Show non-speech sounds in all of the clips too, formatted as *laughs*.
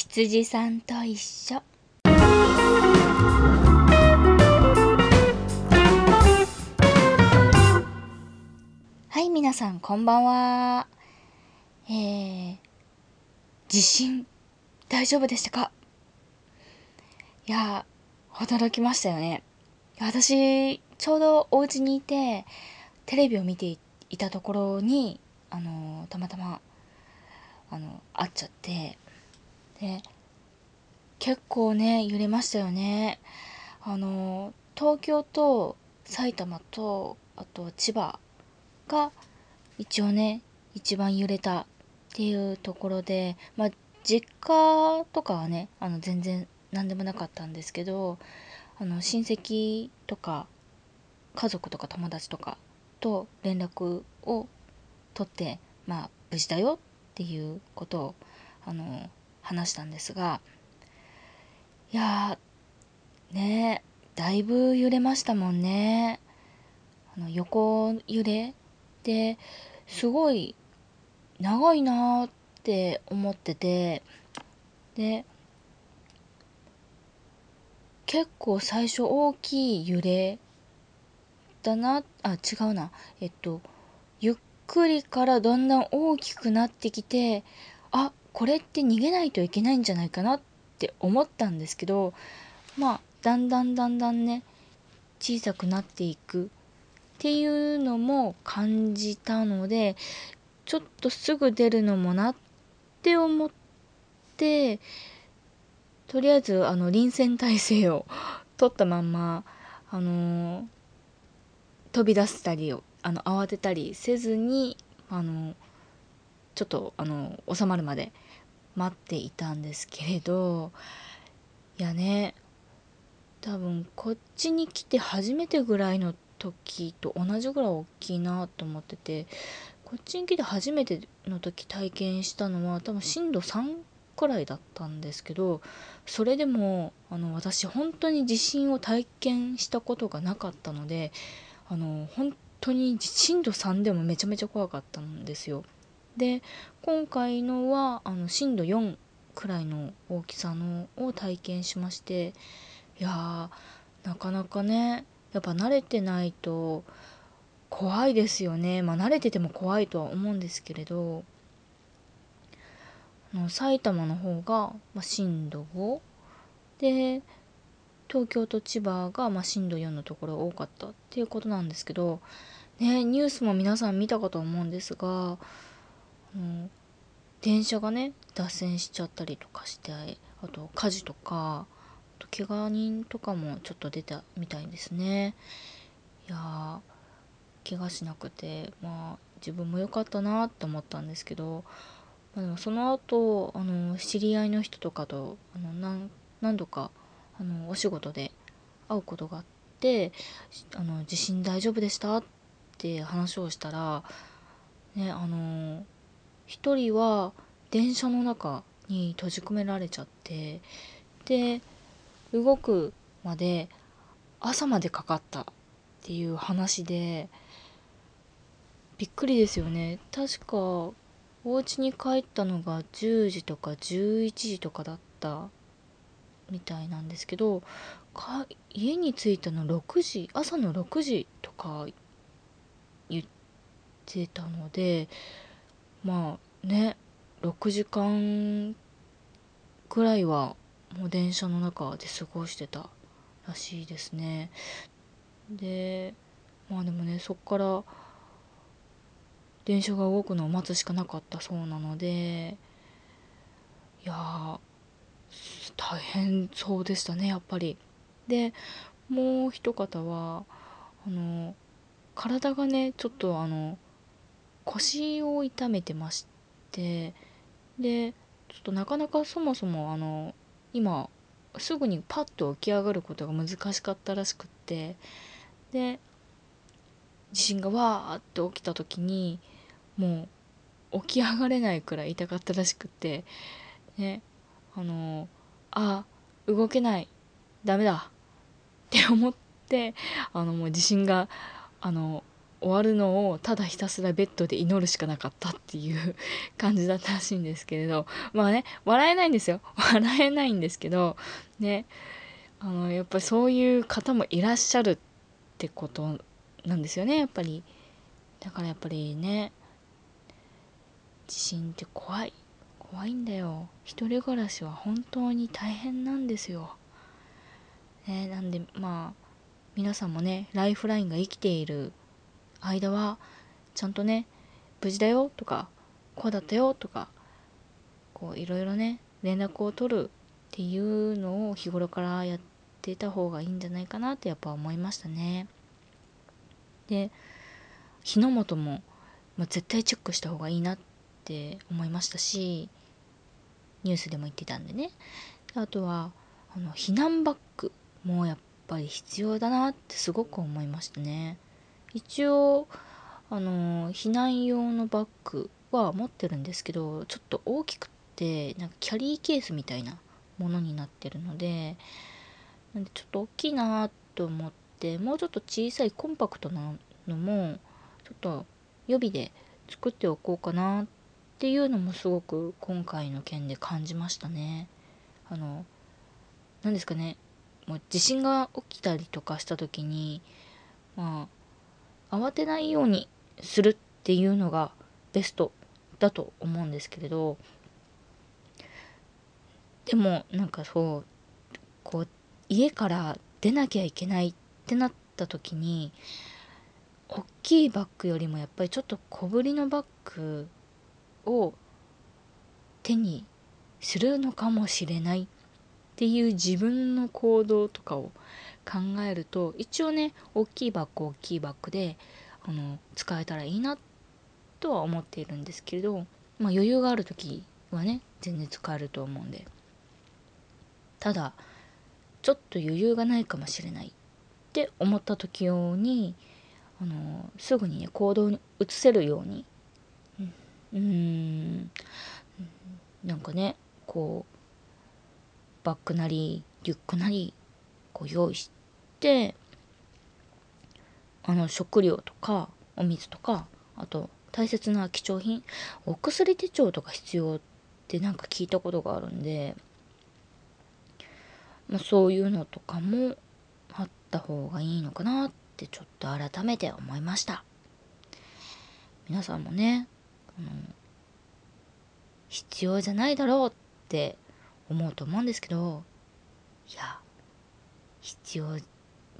羊さんと一緒。はい皆さんこんばんは。えー、地震大丈夫でしたか？いや驚きましたよね。私ちょうどお家にいてテレビを見ていたところにあのたまたまあの会っちゃってで結構ね揺れましたよね。あの東京と埼玉とあと千葉が一応ね一番揺れたっていうところでまあ実家とかはねあの全然何でもなかったんですけどあの親戚とか家族とか友達とかと連絡を取ってまあ無事だよっていうことをあの話したんですがいやねだいぶ揺れましたもんね。あの横揺れですごい長いなーって思っててで結構最初大きい揺れだなあ違うな。えっとゆっくりからだんだん大きくなってきてこれって逃げないといけないんじゃないかなって思ったんですけどまあだんだんだんだんね小さくなっていくっていうのも感じたのでちょっとすぐ出るのもなって思ってとりあえずあの臨戦態勢を取ったまんまあのー、飛び出したりをあの慌てたりせずにあのちょっとあの収まるまで待っていたんですけれどいやね多分こっちに来て初めてぐらいの時と同じぐらい大きいなと思っててこっちに来て初めての時体験したのは多分震度3くらいだったんですけどそれでもあの私本当に地震を体験したことがなかったのであの本当に震度3でもめちゃめちゃ怖かったんですよ。で今回のはあの震度4くらいの大きさのを体験しましていやなかなかねやっぱ慣れてないと怖いですよね。まあ慣れてても怖いとは思うんですけれどあの埼玉の方が、まあ、震度5で東京と千葉が、まあ、震度4のところが多かったっていうことなんですけどねニュースも皆さん見たかと思うんですがうん、電車がね脱線しちゃったりとかしてあと火事とかあと怪我人とかもちょっと出たみたいですねいや怪我しなくてまあ自分も良かったなって思ったんですけど、まあ、でもその後あの知り合いの人とかとあの何何度かあのお仕事で会うことがあって「あの地震大丈夫でした?」って話をしたらねあの1人は電車の中に閉じ込められちゃってで動くまで朝までかかったっていう話でびっくりですよね。確かお家に帰ったのが10時とか11時とかだったみたいなんですけど家に着いたの6時朝の6時とか言ってたのでまあね6時間くらいはもう電車の中で過ごしてたらしいですね。でまあでもねそっから電車が動くのを待つしかなかったそうなのでいや大変そうでしたねやっぱり。でもう一方はあの体がねちょっとあの腰を痛めてましてでちょっとなかなかそもそもあの今すぐにパッと起き上がることが難しかったらしくってで地震がわーって起きた時にもう起き上がれないくらい痛かったらしくってねあのあ動けないダメだって思ってあのもう地震があの終わるのをただひたすらベッドで祈るしかなかったっていう感じだったらしいんですけれど。*laughs* まあね笑えないんですよ。*laughs* 笑えないんですけど。ね。あのやっぱりそういう方もいらっしゃるってことなんですよねやっぱり。だからやっぱりね地震って怖い。怖いんだよ。一人暮らしは本当に大変なんですよ。ねなんでまあ皆さんもねライフラインが生きている間はちゃんとね無事だよとかこうだったよとかこういろいろね連絡を取るっていうのを日頃からやってた方がいいんじゃないかなってやっぱ思いましたね。で火の元も、まあ、絶対チェックした方がいいなって思いましたしニュースでも言ってたんでねあとはあの避難バッグもやっぱり必要だなってすごく思いましたね。一応あの避難用のバッグは持ってるんですけどちょっと大きくてなんかキャリーケースみたいなものになってるのでなんでちょっと大きいなと思ってもうちょっと小さいコンパクトなのもちょっと予備で作っておこうかなっていうのもすごく今回の件で感じましたね。あの何ですかねもう地震が起きたりとかした時にまあ慌てないようにするっていうのがベストだと思うんですけれどでもなんかそうこう家から出なきゃいけないってなった時に大きいバッグよりもやっぱりちょっと小ぶりのバッグを手にするのかもしれないていう自分の行動とかを考えると一応ね大きいバッグ大きいバッグであの使えたらいいなとは思っているんですけれど、まあ、余裕がある時はね全然使えると思うんで。ただちょっと余裕がないかもしれないって思った時用にあのすぐにね行動に移せるようにうんなんかねこうバッグなりリュックなりこう用意してあの食料とかお水とかあと大切な貴重品お薬手帳とか必要ってなんか聞いたことがあるんでまあ、そういうのとかもあった方がいいのかなってちょっと改めて思いました。皆さんもね、必要じゃないだろうって思うと思うんですけどいや必要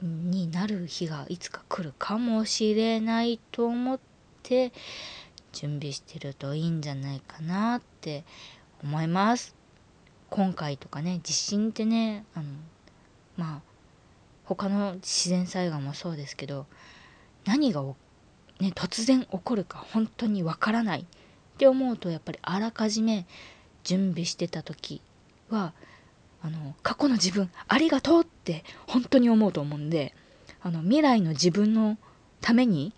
になる日がいつか来るかもしれないと思って準備してるといいんじゃないかなって思います。今回とかね地震ってねあのまあ他の自然災害もそうですけど何が、ね、突然起こるか本当にわからないって思うとやっぱりあらかじめ準備してた時はあの過去の自分ありがとうって本当に思うと思うんであの未来の自分のために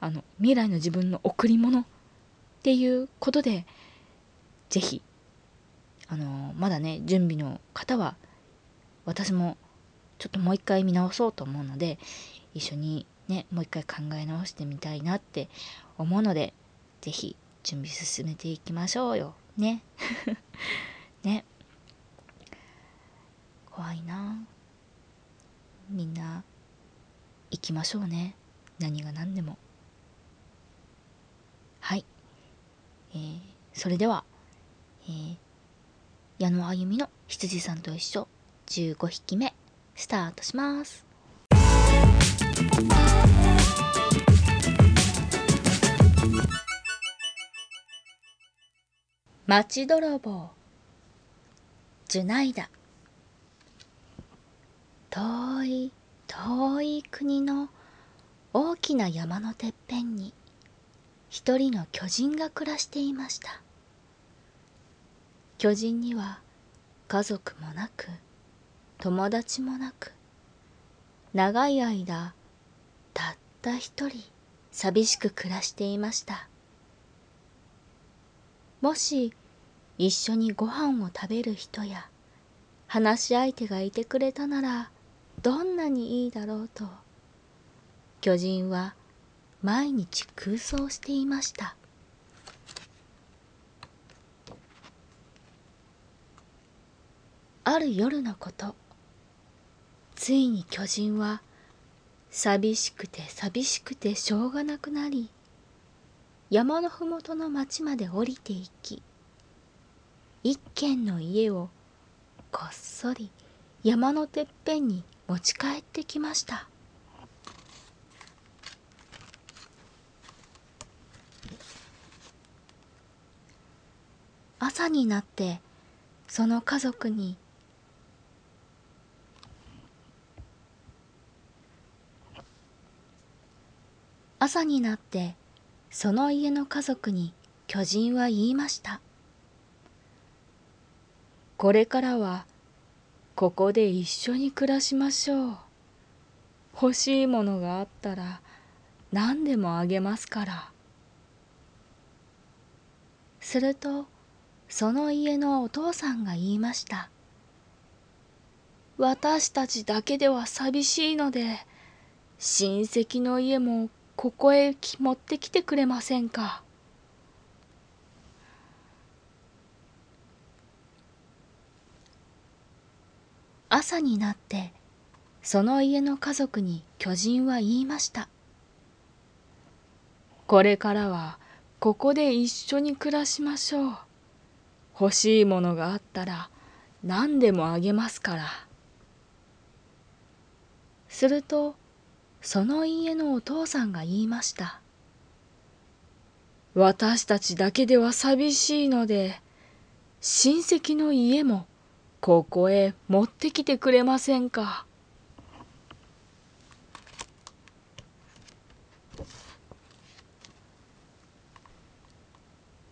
あの未来の自分の贈り物っていうことで是非あのまだね準備の方は私もちょっともう一回見直そうと思うので一緒にねもう一回考え直してみたいなって思うので是非準備進めていきましょうよ。ね。*laughs* ね。怖いな。みんな行きましょうね。何が何でも。はい、えー、それでは、えー矢野あゆみの羊さんと一緒15匹目スタートします。町泥棒ジュナイダ。遠い遠い国の大きな山のてっぺんに一人の巨人が暮らしていました。巨人には家族もなく友達もなく長い間たった一人寂しく暮らしていました。もし一緒にご飯を食べる人や話し相手がいてくれたならどんなにいいだろうと巨人は毎日空想していました。ある夜のことついに巨人は寂しくて寂しくてしょうがなくなり山のふもとの町まで降りていき一軒の家をこっそり山のてっぺんに持ち帰ってきました。朝になってその家族に朝になってその家の家族に巨人は言いました。これからはここで一緒に暮らしましょう。欲しいものがあったら何でもあげますから。するとその家のお父さんが言いました。私たちだけでは寂しいので親戚の家もここへ持ってきてくれませんか。朝になってその家の家族に巨人は言いました。これからはここで一緒に暮らしましょう。欲しいものがあったら何でもあげますから。するとその家のお父さんが言いました。私たちだけでは寂しいので、親戚の家もここへ持ってきてくれませんか？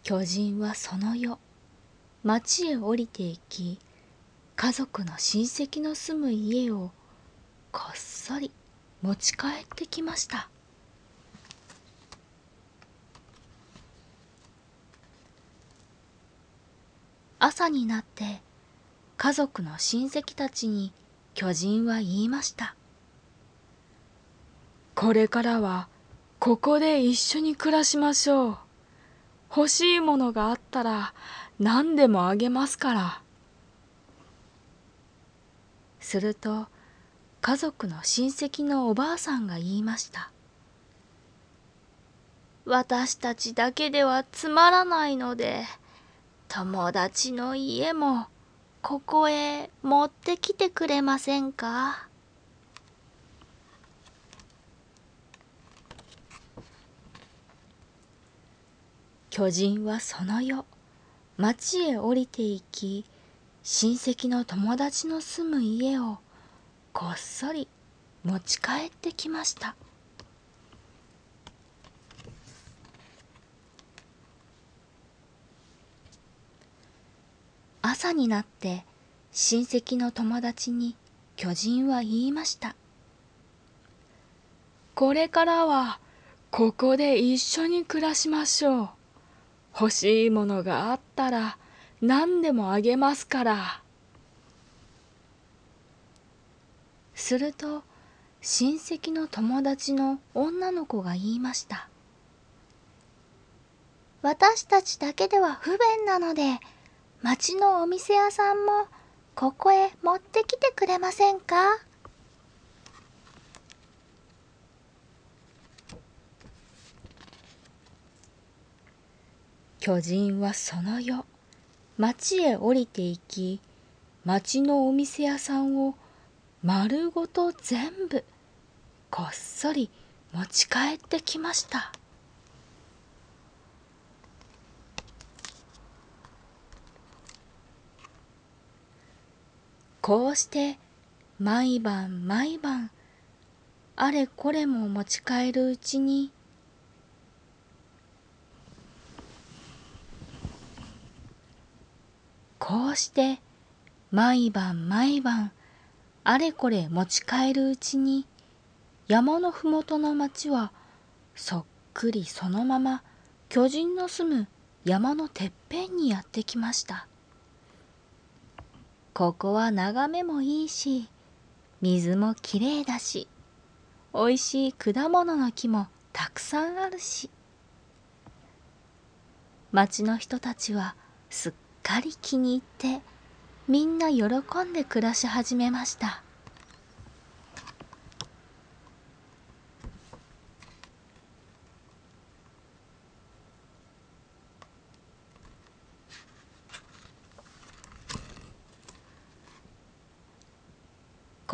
巨人はその夜町へ降りていき家族の親戚の住む家をこっそり持ち帰ってきました朝になって家族の親戚たちに巨人は言いました。これからはここで一緒に暮らしましょう。欲しいものがあったら何でもあげますから。すると家族の親戚のおばあさんが言いました。私たちだけではつまらないので友達の家もここへ持ってきてくれませんか？巨人はその夜町へ降りていき親戚の友達の住む家をこっそり持ち帰ってきました。朝になって親戚の友達に巨人は言いました。これからはここで一緒に暮らしましょう。欲しいものがあったら何でもあげますから。すると親戚の友達の女の子が言いました。私たちだけでは不便なので町のお店屋さんもここへ持ってきてくれませんか？巨人はその夜町へ降りていき町のお店屋さんを丸ごと全部こっそり持ち帰ってきました。こうして毎晩毎晩あれこれも持ち帰るうちに。こうして毎晩毎晩あれこれ持ち帰るうちに山のふもとの町はそっくりそのまま巨人の住む山のてっぺんにやってきました。ここは眺めもいいし水もきれいだしおいしい果物の木もたくさんあるし。町の人たちはすっかり気に入ってみんな喜んで暮らし始めました。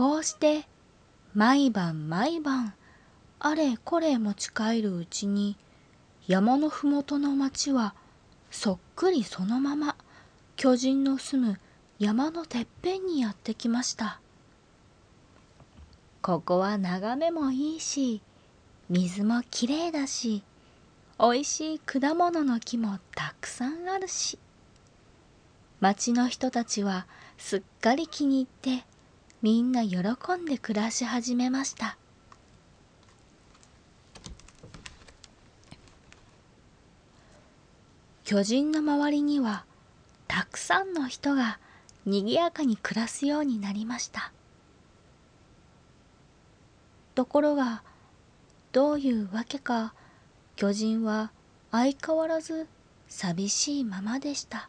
こうして毎晩毎晩あれこれ持ち帰るうちに山のふもとの町はそっくりそのまま巨人の住む山のてっぺんにやってきました。ここは眺めもいいし水もきれいだしおいしい果物の木もたくさんあるし。町の人たちはすっかり気に入ってみんな喜んで暮らし始めました。巨人の周りにはたくさんの人がにぎやかに暮らすようになりました。ところがどういうわけか巨人は相変わらず寂しいままでした。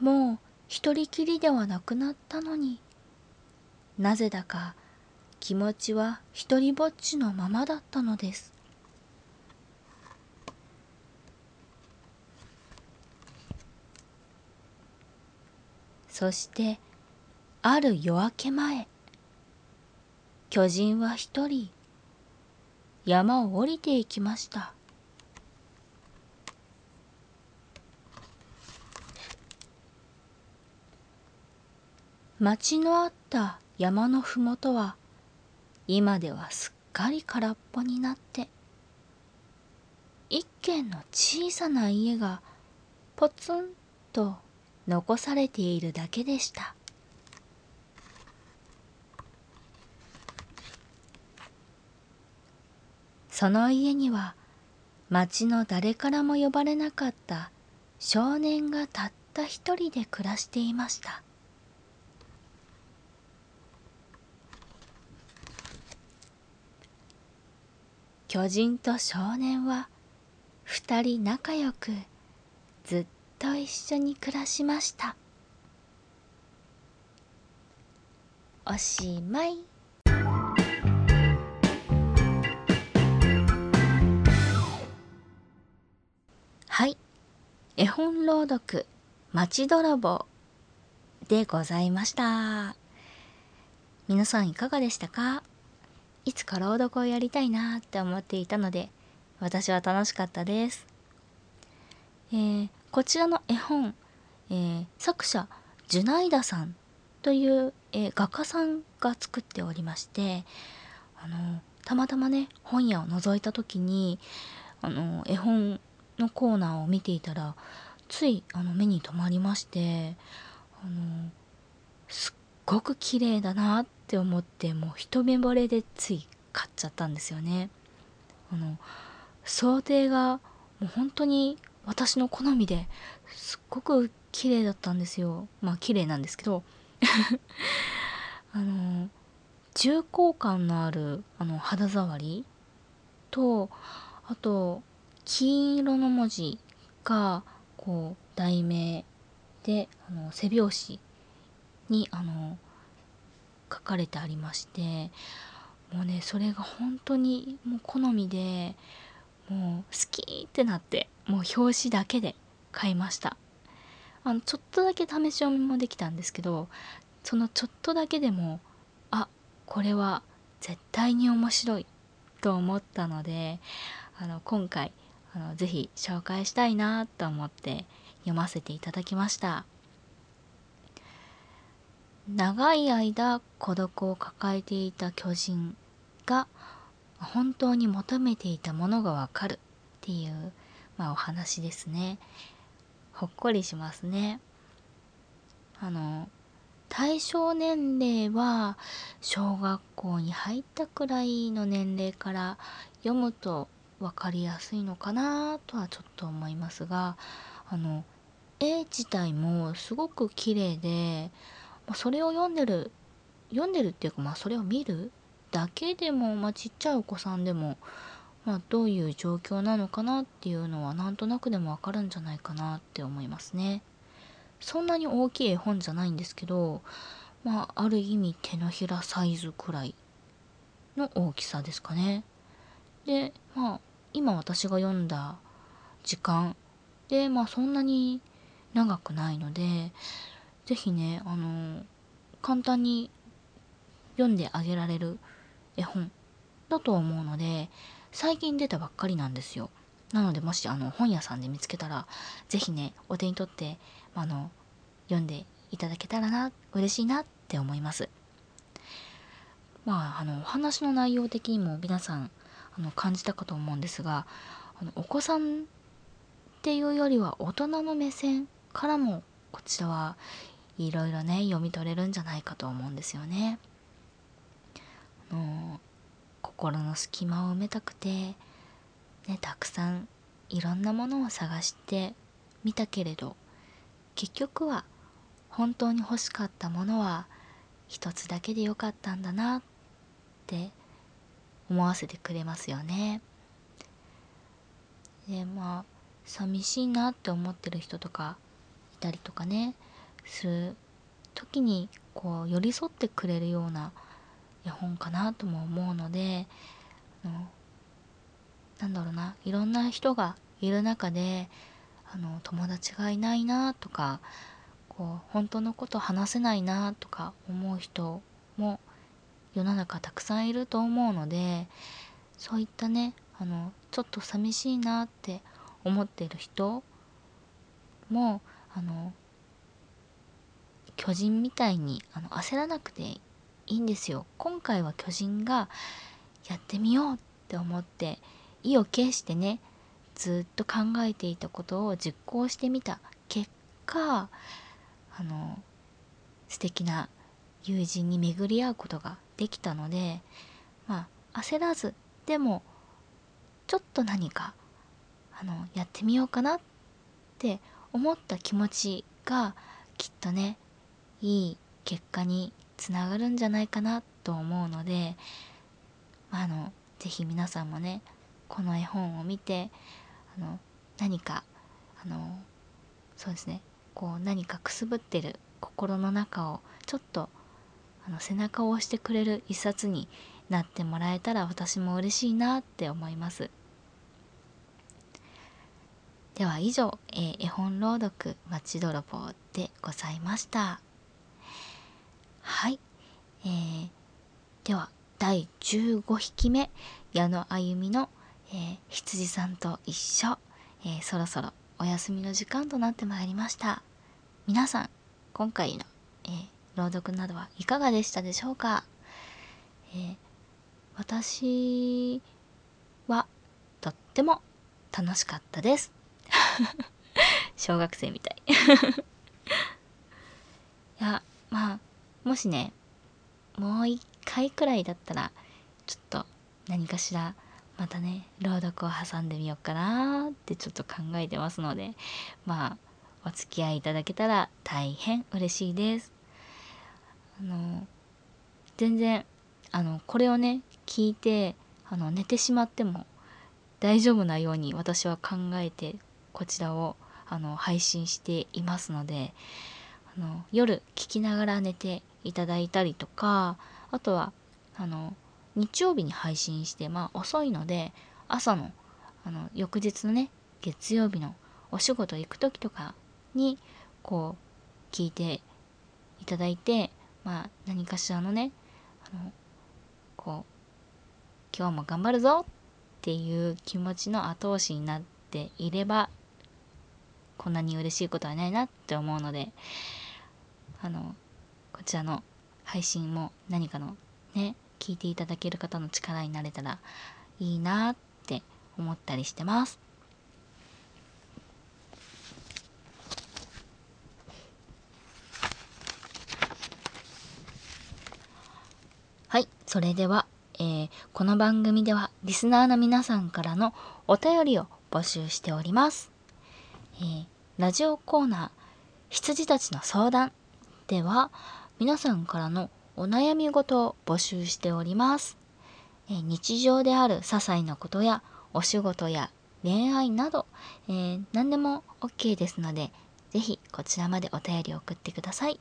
もう一人きりではなくなったのに。なぜだか気持ちは一りぼっちのままだったのです。そしてある夜明け前巨人は一人山を降りていきました。町のあった山のふもとは今ではすっかり空っぽになって一軒の小さな家がポツンと残されているだけでした。その家には町の誰からも呼ばれなかった少年がたった一人で暮らしていました。巨人と少年は二人仲良くずっと一緒に暮らしました。おしまい。はい。絵本朗読「町泥棒」でございました。皆さんいかがでしたか？いつか朗読をやりたいなって思っていたので私は楽しかったです、えー、こちらの絵本、えー、作者ジュナイダさんという、えー、画家さんが作っておりましてあのたまたまね本屋を覗いた時にあの絵本のコーナーを見ていたらついあの目に留まりましてあのすっごく綺麗だなっって思ってもう一目惚れでつい買っちゃったんですよね。あの想定がもう本当に私の好みですっごく綺麗だったんですよまあ綺麗なんですけど *laughs* あの重厚感のあるあの肌触りとあと金色の文字がこう題名であの背表紙にあの書かれてありましてもうねそれが本当にもう好みでもう好きってなってもう表紙だけで買いました。あのちょっとだけ試し読みもできたんですけどそのちょっとだけでもあこれは絶対に面白いと思ったのであの今回あのぜひ紹介したいなと思って読ませていただきました。長い間孤独を抱えていた巨人が本当に求めていたものがわかるっていうまあ、お話ですね。ほっこりしますね。あの対象年齢は小学校に入ったくらいの年齢から読むと分かりやすいのかなとはちょっと思いますがあの絵自体もすごく綺麗でそれを読んでる読んでるっていうかまあそれを見るだけでも、まあ、ちっちゃいお子さんでも、まあ、どういう状況なのかなっていうのはなんとなくでもわかるんじゃないかなって思いますね。そんなに大きい絵本じゃないんですけど、まあ、ある意味手のひらサイズくらいの大きさですかね。で、まあ、今私が読んだ時間で、まあ、そんなに長くないので、是非ね、あの、簡単に読んであげられる絵本だと思うので、最近出たばっかりなんですよ。なので、もしあの本屋さんで見つけたら、是非ね、お手に取って、あの、読んでいただけたらな、嬉しいなって思います。まあ、あの、お話の内容的にも皆さん、あの、感じたかと思うんですが、あの、お子さんっていうよりは大人の目線からも、こちらはいろいろね、読み取れるんじゃないかと思うんですよね。あの、心の隙間を埋めたくて、ね、たくさんいろんなものを探してみたけれど、結局は本当に欲しかったものは一つだけでよかったんだなって思わせてくれますよね。でまあ寂しいなって思ってる人とかいたりとかねする時にこう寄り添ってくれるような絵本かなとも思うのであのなんだろうないろんな人がいる中であの友達がいないなとかこう本当のこと話せないなとか思う人も世の中たくさんいると思うのでそういったねあのちょっと寂しいなって思ってる人もあの巨人みたいにあの焦らなくていいんですよ。今回は巨人がやってみようって思って意を決してねずっと考えていたことを実行してみた結果あの素敵な友人に巡り合うことができたのでまあ焦らずでもちょっと何かあのやってみようかなって思った気持ちがきっとねいい結果につながるんじゃないかなと思うので、まあ、あの是非皆さんもねこの絵本を見てあの何かあのそうですねこう何かくすぶってる心の中をちょっとあの背中を押してくれる一冊になってもらえたら私も嬉しいなって思います。では以上、えー、絵本朗読「まち泥棒」でございました。はい、えー、では第15匹目矢野あゆみの、えー、羊さんと一緒。えー、そろそろお休みの時間となってまいりました。皆さん今回の、えー、朗読などはいかがでしたでしょうか、えー、私はとっても楽しかったです。*laughs* 小学生みたい。*laughs* いやまあもしねもう一回くらいだったらちょっと何かしらまたね朗読を挟んでみようかなってちょっと考えてますのでまあお付き合いいただけたら大変嬉しいです。あの全然あのこれをね聞いてあの寝てしまっても大丈夫なように私は考えてこちらをあの配信していますのであの夜聞きながら寝ていただいたりとかあとはあの日曜日に配信して、まあ遅いので、朝の、あの、翌日のね、月曜日のお仕事行く時とかに、こう、聞いていただいて、まあ何かしらのね、あの、こう、今日も頑張るぞっていう気持ちの後押しになっていれば、こんなに嬉しいことはないなって思うので、あの、こちらの配信も何かのね、聞いていただける方の力になれたらいいなって思ったりしてます。はい、それでは、えー、この番組ではリスナーの皆さんからのお便りを募集しております。えー、ラジオコーナー羊たちの相談では皆さんからのお悩み事を募集しております。え日常である些細なことやお仕事や恋愛など、えー、何でも OK ですので、ぜひこちらまでお便りを送ってください。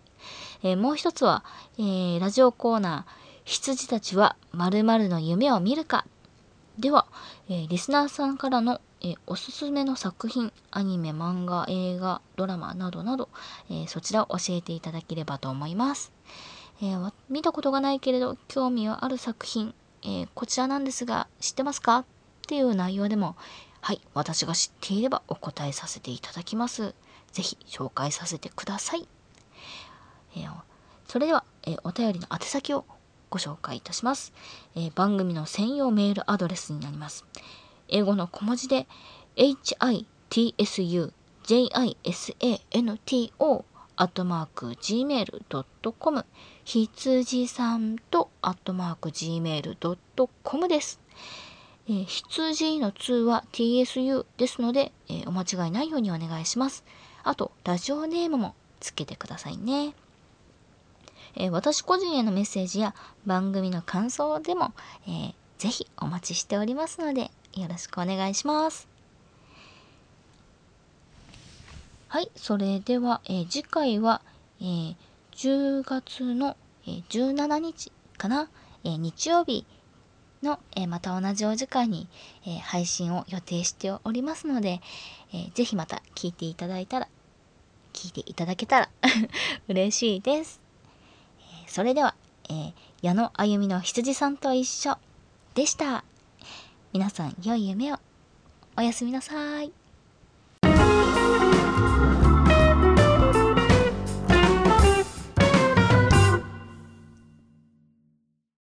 えー、もう一つは、えー、ラジオコーナー、羊たちは〇〇の夢を見るかでは、え、リスナーさんからの、えおすすめの作品、アニメ、漫画、映画、ドラマなどなど、えそちらを教えていただければと思います。え見たことがないけれど興味はある作品、えこちらなんですが知ってますか？っていう内容でも、はい、私が知っていればお答えさせていただきます。ぜひ紹介させてください。え、それでは、え、お便りの宛先をご紹介いたします、え、番組の専用メールアドレスになります。英語の小文字で hitsujisanto アットマーク gmail.com ひつじさんとアットマーク gmail.com です。えー、羊の2は TSU ですので、えー、お間違いないようにお願いします。あと、ラジオネームもつけてくださいね。えー、私個人へのメッセージや番組の感想でも、えー、ぜひお待ちしておりますので、よろしくお願いします。はい、それでは、えー、次回は、えー、10月の、えー、17日かな、えー、日曜日の、えまた同じお時間に、え配信を予定しておりますので、えー、ぜひまた聞いていただいたら、聞いていただけたら *laughs* 嬉しいです。えそれでは、えー、矢野あゆみの羊さんと一緒でした。皆さん良い夢をおやすみなさい。